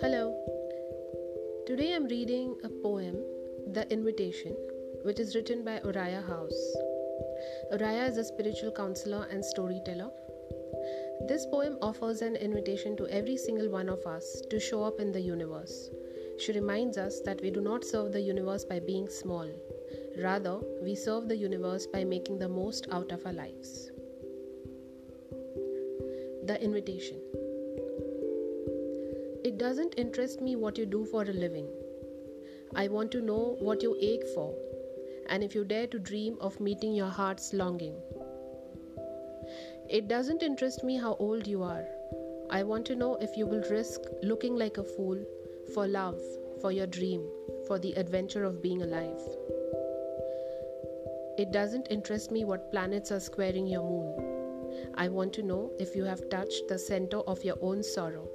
Hello. Today I'm reading a poem, The Invitation, which is written by Oriah House. Oriah is a spiritual counselor and storyteller. This poem offers an invitation to every single one of us to show up in the universe. She reminds us that we do not serve the universe by being small. Rather, we serve the universe by making the most out of our lives. The invitation. It doesn't interest me what you do for a living. I want to know what you ache for, and if you dare to dream of meeting your heart's longing. It doesn't interest me how old you are. I want to know if you will risk looking like a fool for love, for your dream, for the adventure of being alive. It doesn't interest me what planets are squaring your moon. I want to know if you have touched the center of your own sorrow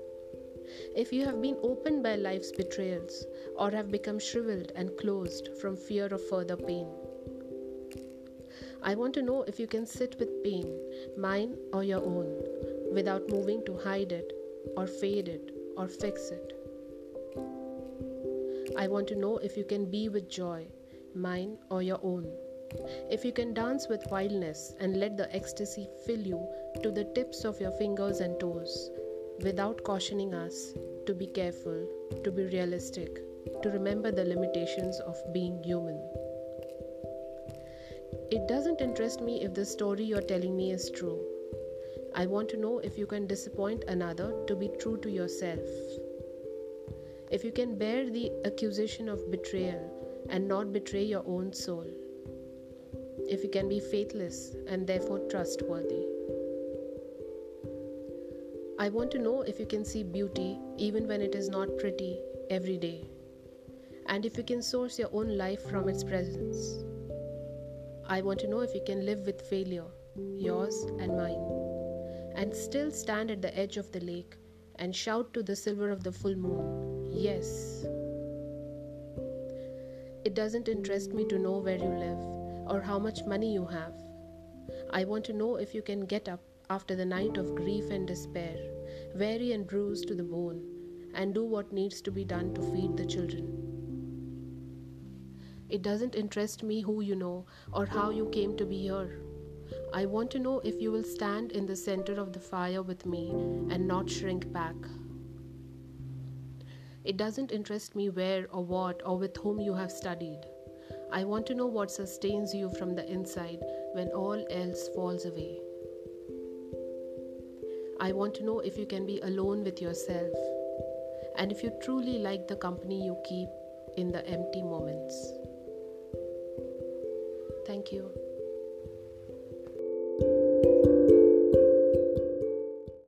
if you have been opened by life's betrayals or have become shriveled and closed from fear of further pain. I want to know if you can sit with pain, mine or your own, without moving to hide it or fade it or fix it. I want to know if you can be with joy, mine or your own. If you can dance with wildness and let the ecstasy fill you to the tips of your fingers and toes, without cautioning us to be careful, to be realistic, to remember the limitations of being human. It doesn't interest me if the story you're telling me is true. I want to know if you can disappoint another to be true to yourself. If you can bear the accusation of betrayal and not betray your own soul. If you can be faithless and therefore trustworthy. I want to know if you can see beauty even when it is not pretty every day, and if you can source your own life from its presence. I want to know if you can live with failure, yours and mine, and still stand at the edge of the lake and shout to the silver of the full moon, Yes. It doesn't interest me to know where you live or how much money you have. I want to know if you can get up after the night of grief and despair, weary and bruised to the bone, and do what needs to be done to feed the children. It doesn't interest me who you know or how you came to be here. I want to know if you will stand in the center of the fire with me and not shrink back. It doesn't interest me where or what or with whom you have studied. I want to know what sustains you from the inside when all else falls away. I want to know if you can be alone with yourself and if you truly like the company you keep in the empty moments. Thank you.